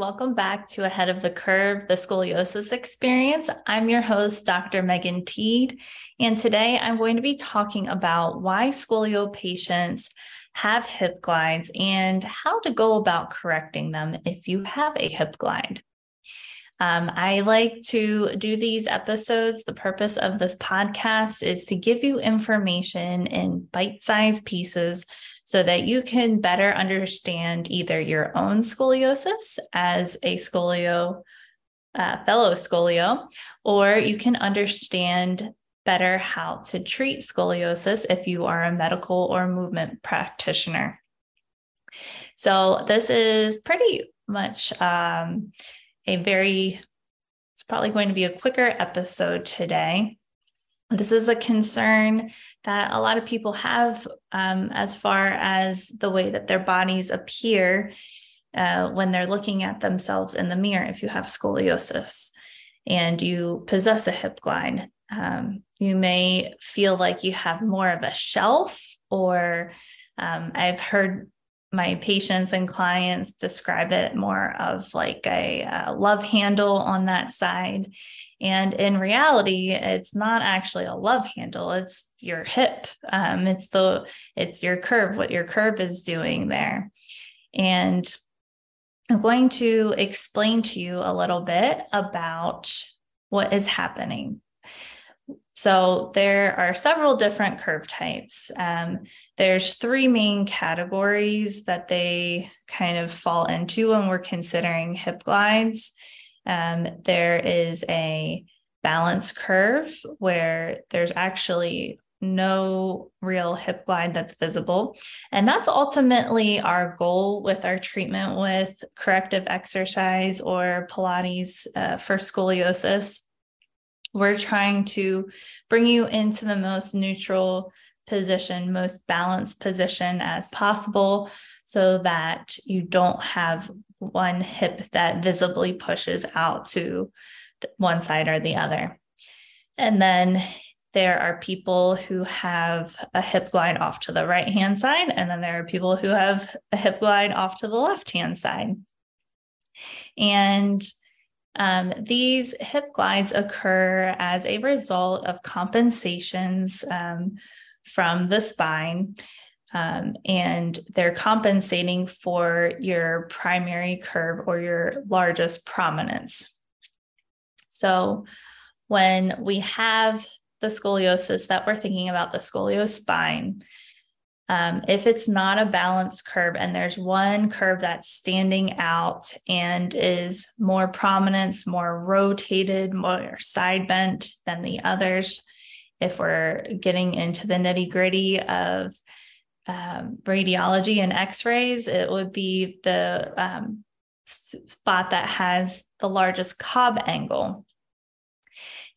welcome back to Ahead of the Curve, the scoliosis experience. I'm your host, Dr. Megan Teed, and today I'm going to be talking about why scolio patients have hip glides and how to go about correcting them if you have a hip glide. Um, I like to do these episodes. The purpose of this podcast is to give you information in bite sized pieces so that you can better understand either your own scoliosis as a scolio, uh, fellow scolio, or you can understand better how to treat scoliosis if you are a medical or movement practitioner. So, this is pretty much um, a very, it's probably going to be a quicker episode today. This is a concern that a lot of people have um, as far as the way that their bodies appear uh, when they're looking at themselves in the mirror. If you have scoliosis and you possess a hip glide, um, you may feel like you have more of a shelf, or um, I've heard my patients and clients describe it more of like a, a, love handle on that side. And in reality, it's not actually a love handle, it's your hip. Um, it's the it's your curve, what your curve is doing there. And I'm going to explain to you a little bit about what is happening so there are several different curve types. Um, there's three main categories that they kind of fall into when we're considering hip glides. Um, there is a balance curve where there's actually no real hip glide that's visible. And that's ultimately our goal with our treatment with corrective exercise or Pilates uh, for scoliosis we're trying to bring you into the most neutral position, most balanced position as possible so that you don't have one hip that visibly pushes out to one side or the other. And then there are people who have a hip glide off to the right hand side, and then there are people who have a hip glide off to the left hand side. And um, these hip glides occur as a result of compensations um, from the spine. Um, and they're compensating for your primary curve or your largest prominence. So, when we have the scoliosis that we're thinking about the scoliospine, um, if it's not a balanced curve and there's one curve that's standing out and is more prominence, more rotated, more side bent than the others, if we're getting into the nitty gritty of um, radiology and x rays, it would be the um, spot that has the largest Cobb angle.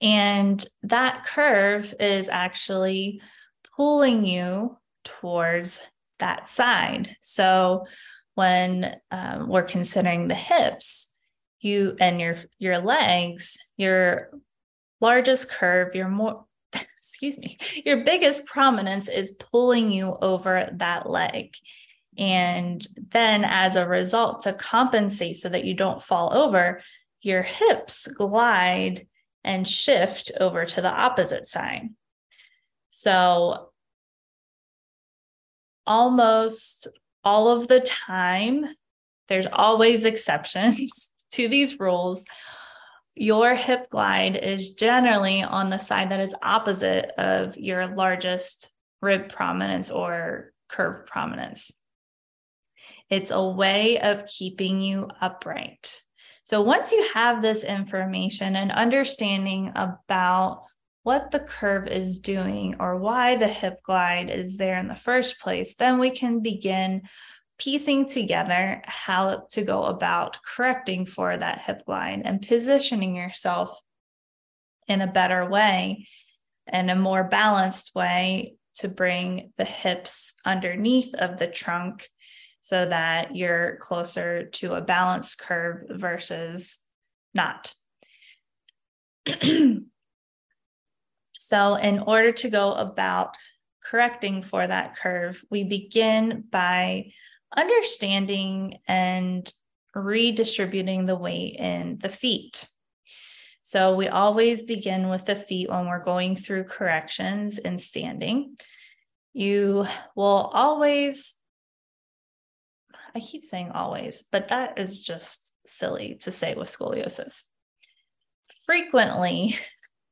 And that curve is actually pulling you towards that side. So when um, we're considering the hips, you and your your legs, your largest curve, your more excuse me, your biggest prominence is pulling you over that leg. And then as a result, to compensate so that you don't fall over, your hips glide and shift over to the opposite side. So almost all of the time, there's always exceptions to these rules. Your hip glide is generally on the side that is opposite of your largest rib prominence or curve prominence. It's a way of keeping you upright. So once you have this information and understanding about what the curve is doing or why the hip glide is there in the first place, then we can begin piecing together how to go about correcting for that hip line and positioning yourself in a better way and a more balanced way to bring the hips underneath of the trunk so that you're closer to a balanced curve versus not. So, in order to go about correcting for that curve, we begin by understanding and redistributing the weight in the feet. So we always begin with the feet when we're going through corrections and standing. You will always, I keep saying always, but that is just silly to say with scoliosis. Frequently,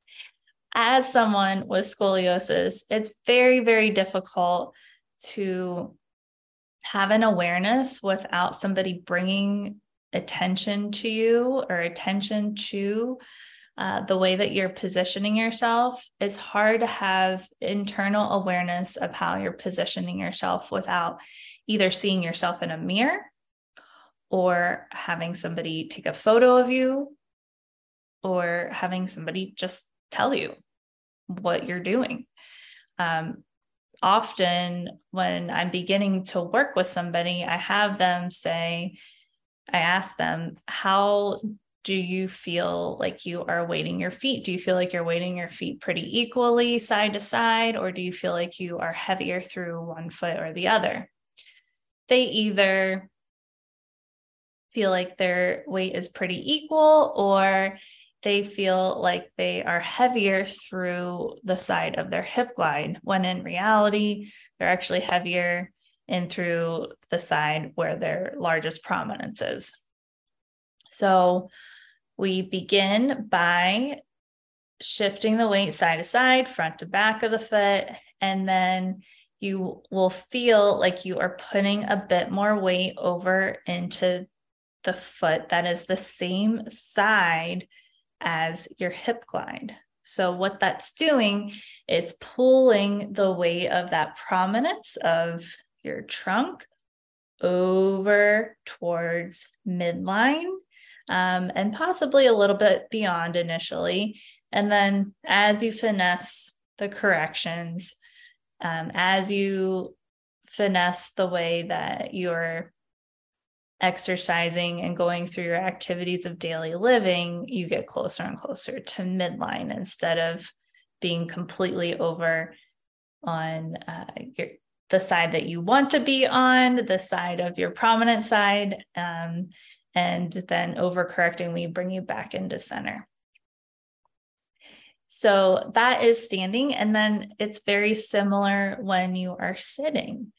as someone with scoliosis, it's very, very difficult to have an awareness without somebody bringing attention to you or attention to uh, the way that you're positioning yourself, it's hard to have internal awareness of how you're positioning yourself without either seeing yourself in a mirror or having somebody take a photo of you or having somebody just tell you what you're doing. Um, often, when I'm beginning to work with somebody, I have them say, I ask them, How do you feel like you are weighting your feet? Do you feel like you're weighting your feet pretty equally side to side, or do you feel like you are heavier through one foot or the other? They either feel like their weight is pretty equal, or they feel like they are heavier through the side of their hip glide, when in reality, they're actually heavier in through the side where their largest prominence is. So we begin by shifting the weight side to side, front to back of the foot, and then you will feel like you are putting a bit more weight over into the foot that is the same side as your hip glide. So, what that's doing, it's pulling the weight of that prominence of your trunk over towards midline um, and possibly a little bit beyond initially. And then as you finesse the corrections, um, as you finesse the way that you're exercising and going through your activities of daily living, you get closer and closer to midline instead of being completely over on uh, your, the side that you want to be on, the side of your prominent side. Um, and then overcorrecting, we bring you back into center. So that is standing. And then it's very similar when you are sitting.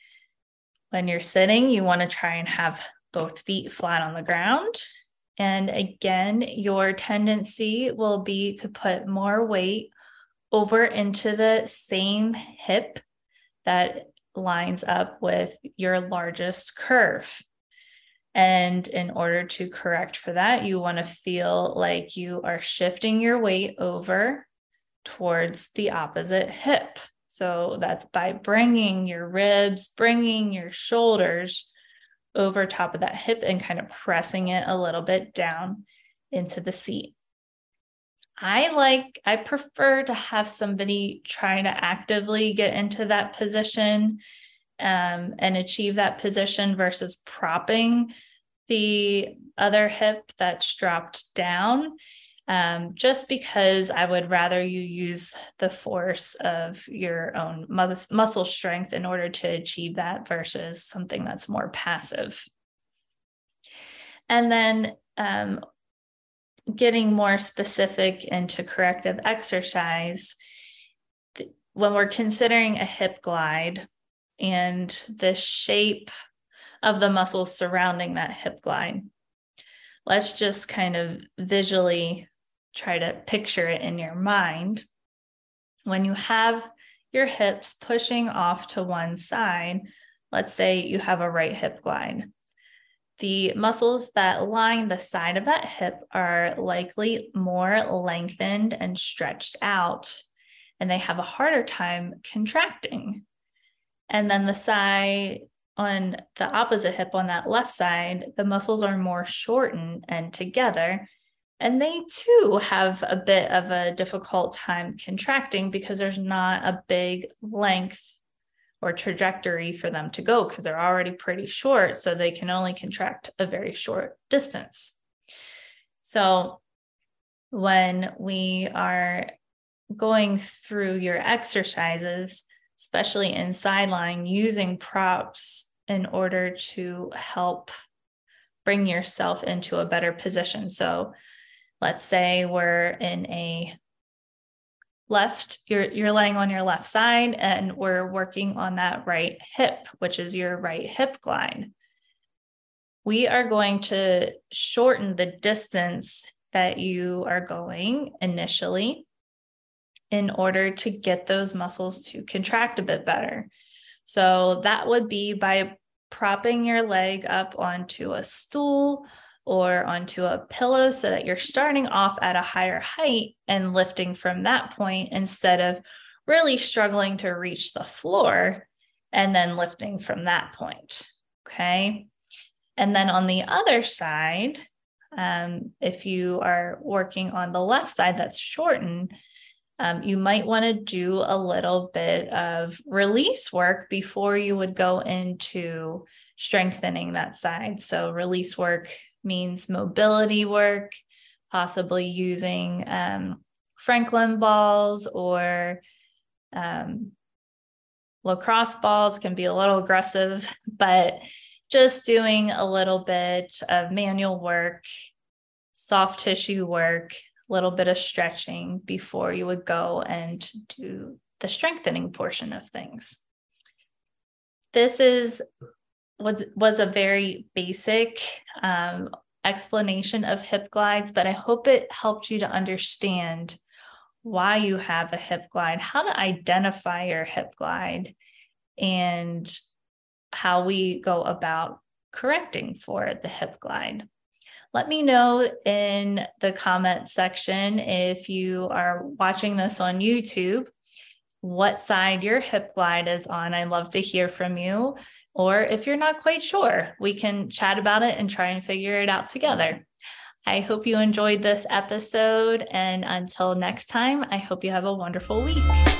When you're sitting, you want to try and have both feet flat on the ground. And again, your tendency will be to put more weight over into the same hip that lines up with your largest curve. And in order to correct for that, you want to feel like you are shifting your weight over towards the opposite hip. So that's by bringing your ribs, bringing your shoulders over top of that hip and kind of pressing it a little bit down into the seat. I like, I prefer to have somebody trying to actively get into that position um, and achieve that position versus propping the other hip that's dropped down. Um, just because I would rather you use the force of your own mus- muscle strength in order to achieve that versus something that's more passive. And then um, getting more specific into corrective exercise, when we're considering a hip glide, and the shape of the muscles surrounding that hip glide. Let's just kind of visually try to picture it in your mind. When you have your hips pushing off to one side, let's say you have a right hip glide. The muscles that line the side of that hip are likely more lengthened and stretched out, and they have a harder time contracting. And then the side on the opposite hip on that left side, the muscles are more shortened and together. And they too have a bit of a difficult time contracting because there's not a big length or trajectory for them to go because they're already pretty short. So they can only contract a very short distance. So when we are going through your exercises, especially in sideline, using props in order to help bring yourself into a better position. So let's say we're in a left you're you're laying on your left side and we're working on that right hip which is your right hip glide we are going to shorten the distance that you are going initially in order to get those muscles to contract a bit better. So that would be by propping your leg up onto a stool or onto a pillow so that you're starting off at a higher height and lifting from that point instead of really struggling to reach the floor and then lifting from that point. Okay. And then on the other side, um, if you are working on the left side that's shortened, um, you might want to do a little bit of release work before you would go into strengthening that side. So, release work means mobility work, possibly using um, Franklin balls or um, lacrosse balls can be a little aggressive, but just doing a little bit of manual work, soft tissue work, a little bit of stretching before you would go and do the strengthening portion of things. This is was a very basic um, explanation of hip glides, but I hope it helped you to understand why you have a hip glide, how to identify your hip glide, and how we go about correcting for the hip glide. Let me know in the comment section if you are watching this on YouTube, what side your hip glide is on. I'd love to hear from you. Or if you're not quite sure, we can chat about it and try and figure it out together. I hope you enjoyed this episode. And until next time, I hope you have a wonderful week.